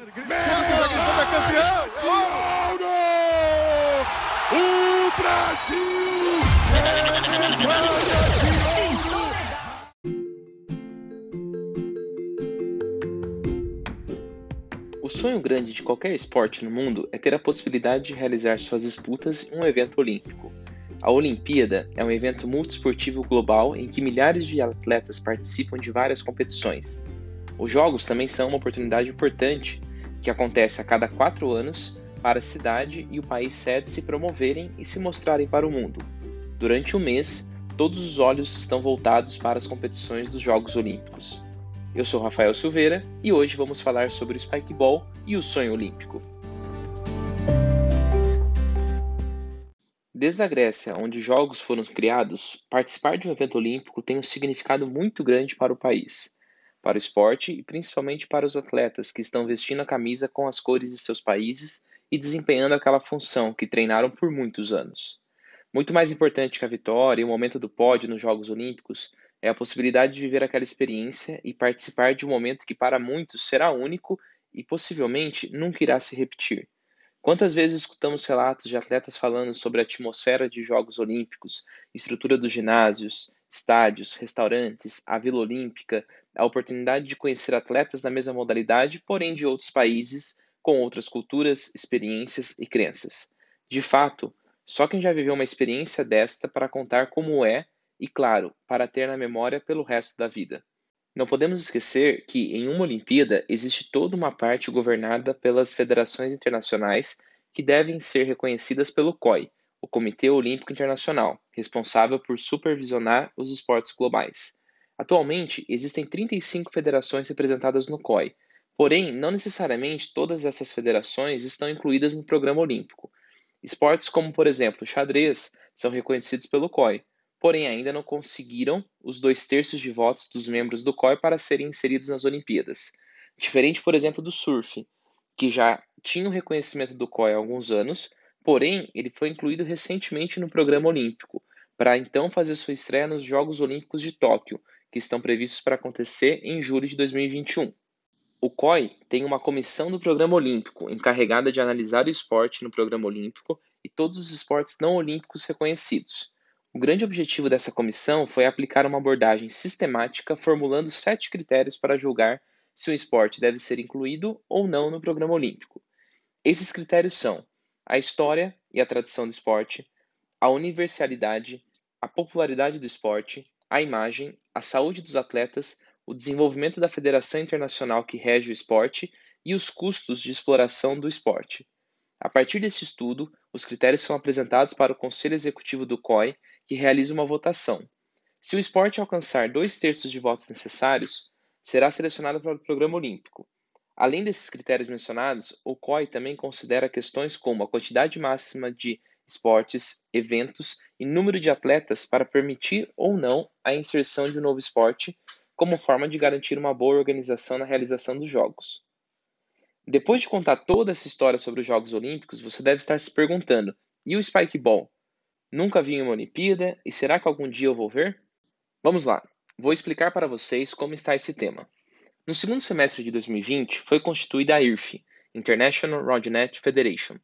O Brasil! O sonho grande de qualquer esporte no mundo é ter a possibilidade de realizar suas disputas em um evento olímpico. A Olimpíada é um evento multiesportivo global em que milhares de atletas participam de várias competições. Os Jogos também são uma oportunidade importante que acontece a cada quatro anos para a cidade e o país sede se promoverem e se mostrarem para o mundo. Durante o mês, todos os olhos estão voltados para as competições dos Jogos Olímpicos. Eu sou Rafael Silveira e hoje vamos falar sobre o Spikeball e o sonho olímpico. Desde a Grécia, onde os Jogos foram criados, participar de um evento olímpico tem um significado muito grande para o país, para o esporte e principalmente para os atletas que estão vestindo a camisa com as cores de seus países e desempenhando aquela função que treinaram por muitos anos. Muito mais importante que a vitória e o momento do pódio nos Jogos Olímpicos é a possibilidade de viver aquela experiência e participar de um momento que para muitos será único e possivelmente nunca irá se repetir. Quantas vezes escutamos relatos de atletas falando sobre a atmosfera de Jogos Olímpicos, estrutura dos ginásios, estádios, restaurantes, a Vila Olímpica, a oportunidade de conhecer atletas da mesma modalidade, porém de outros países, com outras culturas, experiências e crenças. De fato, só quem já viveu uma experiência desta para contar como é e, claro, para ter na memória pelo resto da vida. Não podemos esquecer que, em uma Olimpíada, existe toda uma parte governada pelas federações internacionais que devem ser reconhecidas pelo COI, o Comitê Olímpico Internacional, responsável por supervisionar os esportes globais. Atualmente, existem 35 federações representadas no COI, porém, não necessariamente todas essas federações estão incluídas no programa olímpico. Esportes como, por exemplo, xadrez são reconhecidos pelo COI, porém ainda não conseguiram os dois terços de votos dos membros do COI para serem inseridos nas Olimpíadas. Diferente, por exemplo, do surf, que já tinha o reconhecimento do COI há alguns anos, porém ele foi incluído recentemente no programa olímpico, para então fazer sua estreia nos Jogos Olímpicos de Tóquio, que estão previstos para acontecer em julho de 2021. O COI tem uma comissão do programa olímpico encarregada de analisar o esporte no programa olímpico e todos os esportes não olímpicos reconhecidos. O grande objetivo dessa comissão foi aplicar uma abordagem sistemática, formulando sete critérios para julgar se um esporte deve ser incluído ou não no programa olímpico. Esses critérios são a história e a tradição do esporte, a universalidade, a popularidade do esporte, a imagem, a saúde dos atletas, o desenvolvimento da federação internacional que rege o esporte e os custos de exploração do esporte. A partir deste estudo, os critérios são apresentados para o Conselho Executivo do COI que realiza uma votação. Se o esporte alcançar dois terços de votos necessários, será selecionado para o programa olímpico. Além desses critérios mencionados, o COI também considera questões como a quantidade máxima de esportes, eventos e número de atletas para permitir ou não a inserção de um novo esporte, como forma de garantir uma boa organização na realização dos Jogos. Depois de contar toda essa história sobre os Jogos Olímpicos, você deve estar se perguntando: e o Spikeball? Nunca vi uma Olimpíada e será que algum dia eu vou ver? Vamos lá, vou explicar para vocês como está esse tema. No segundo semestre de 2020 foi constituída a IRF, International Roundnet Federation,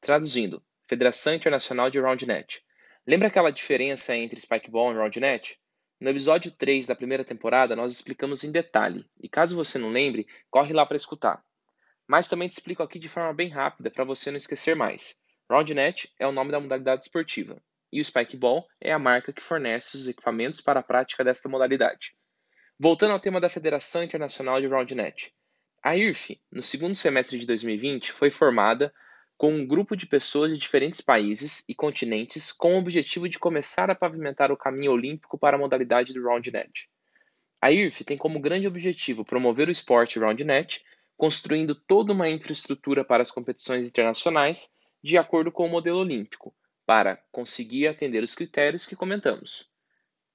traduzindo, Federação Internacional de Roundnet. Lembra aquela diferença entre Spikeball e Roundnet? No episódio 3 da primeira temporada nós explicamos em detalhe, e caso você não lembre, corre lá para escutar. Mas também te explico aqui de forma bem rápida para você não esquecer mais. Roundnet é o nome da modalidade esportiva e o Spikeball é a marca que fornece os equipamentos para a prática desta modalidade. Voltando ao tema da Federação Internacional de Roundnet. A IRF, no segundo semestre de 2020, foi formada com um grupo de pessoas de diferentes países e continentes com o objetivo de começar a pavimentar o caminho olímpico para a modalidade do Roundnet. A IRF tem como grande objetivo promover o esporte Roundnet, construindo toda uma infraestrutura para as competições internacionais de acordo com o modelo olímpico, para conseguir atender os critérios que comentamos.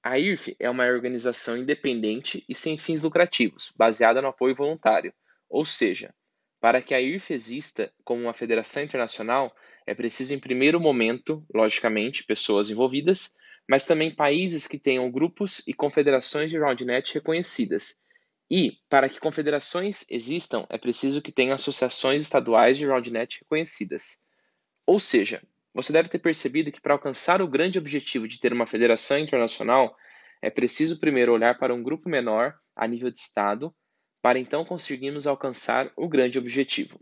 A IRF é uma organização independente e sem fins lucrativos, baseada no apoio voluntário, ou seja, para que a IRF exista como uma federação internacional, é preciso, em primeiro momento, logicamente, pessoas envolvidas, mas também países que tenham grupos e confederações de Roundnet reconhecidas. E, para que confederações existam, é preciso que tenham associações estaduais de RoundNet reconhecidas. Ou seja, você deve ter percebido que para alcançar o grande objetivo de ter uma federação internacional, é preciso primeiro olhar para um grupo menor, a nível de Estado, para então conseguirmos alcançar o grande objetivo.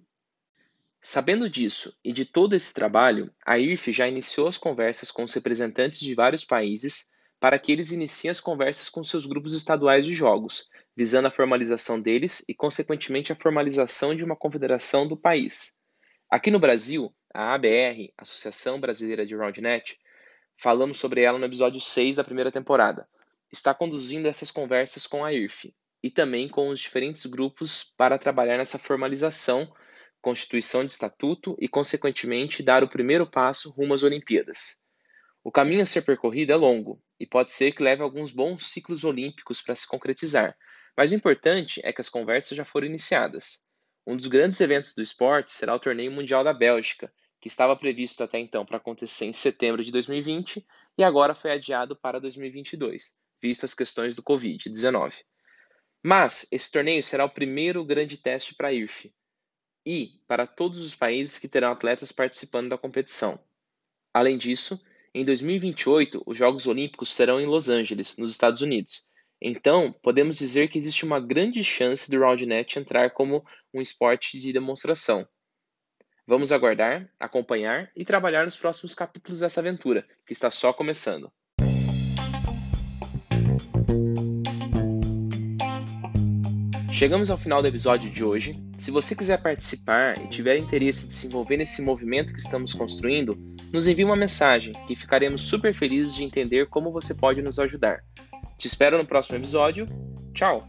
Sabendo disso e de todo esse trabalho, a IRF já iniciou as conversas com os representantes de vários países para que eles iniciem as conversas com seus grupos estaduais de jogos, visando a formalização deles e, consequentemente, a formalização de uma confederação do país. Aqui no Brasil, a ABR, Associação Brasileira de Roundnet, falamos sobre ela no episódio 6 da primeira temporada, está conduzindo essas conversas com a IRF e também com os diferentes grupos para trabalhar nessa formalização, constituição de estatuto e, consequentemente, dar o primeiro passo rumo às Olimpíadas. O caminho a ser percorrido é longo e pode ser que leve alguns bons ciclos olímpicos para se concretizar, mas o importante é que as conversas já foram iniciadas. Um dos grandes eventos do esporte será o Torneio Mundial da Bélgica, que estava previsto até então para acontecer em setembro de 2020 e agora foi adiado para 2022, visto as questões do Covid-19. Mas esse torneio será o primeiro grande teste para a IRF e para todos os países que terão atletas participando da competição. Além disso, em 2028, os Jogos Olímpicos serão em Los Angeles, nos Estados Unidos, então, podemos dizer que existe uma grande chance do RoundNet entrar como um esporte de demonstração. Vamos aguardar, acompanhar e trabalhar nos próximos capítulos dessa aventura, que está só começando. Chegamos ao final do episódio de hoje. Se você quiser participar e tiver interesse de se envolver nesse movimento que estamos construindo, nos envie uma mensagem e ficaremos super felizes de entender como você pode nos ajudar. Te espero no próximo episódio. Tchau!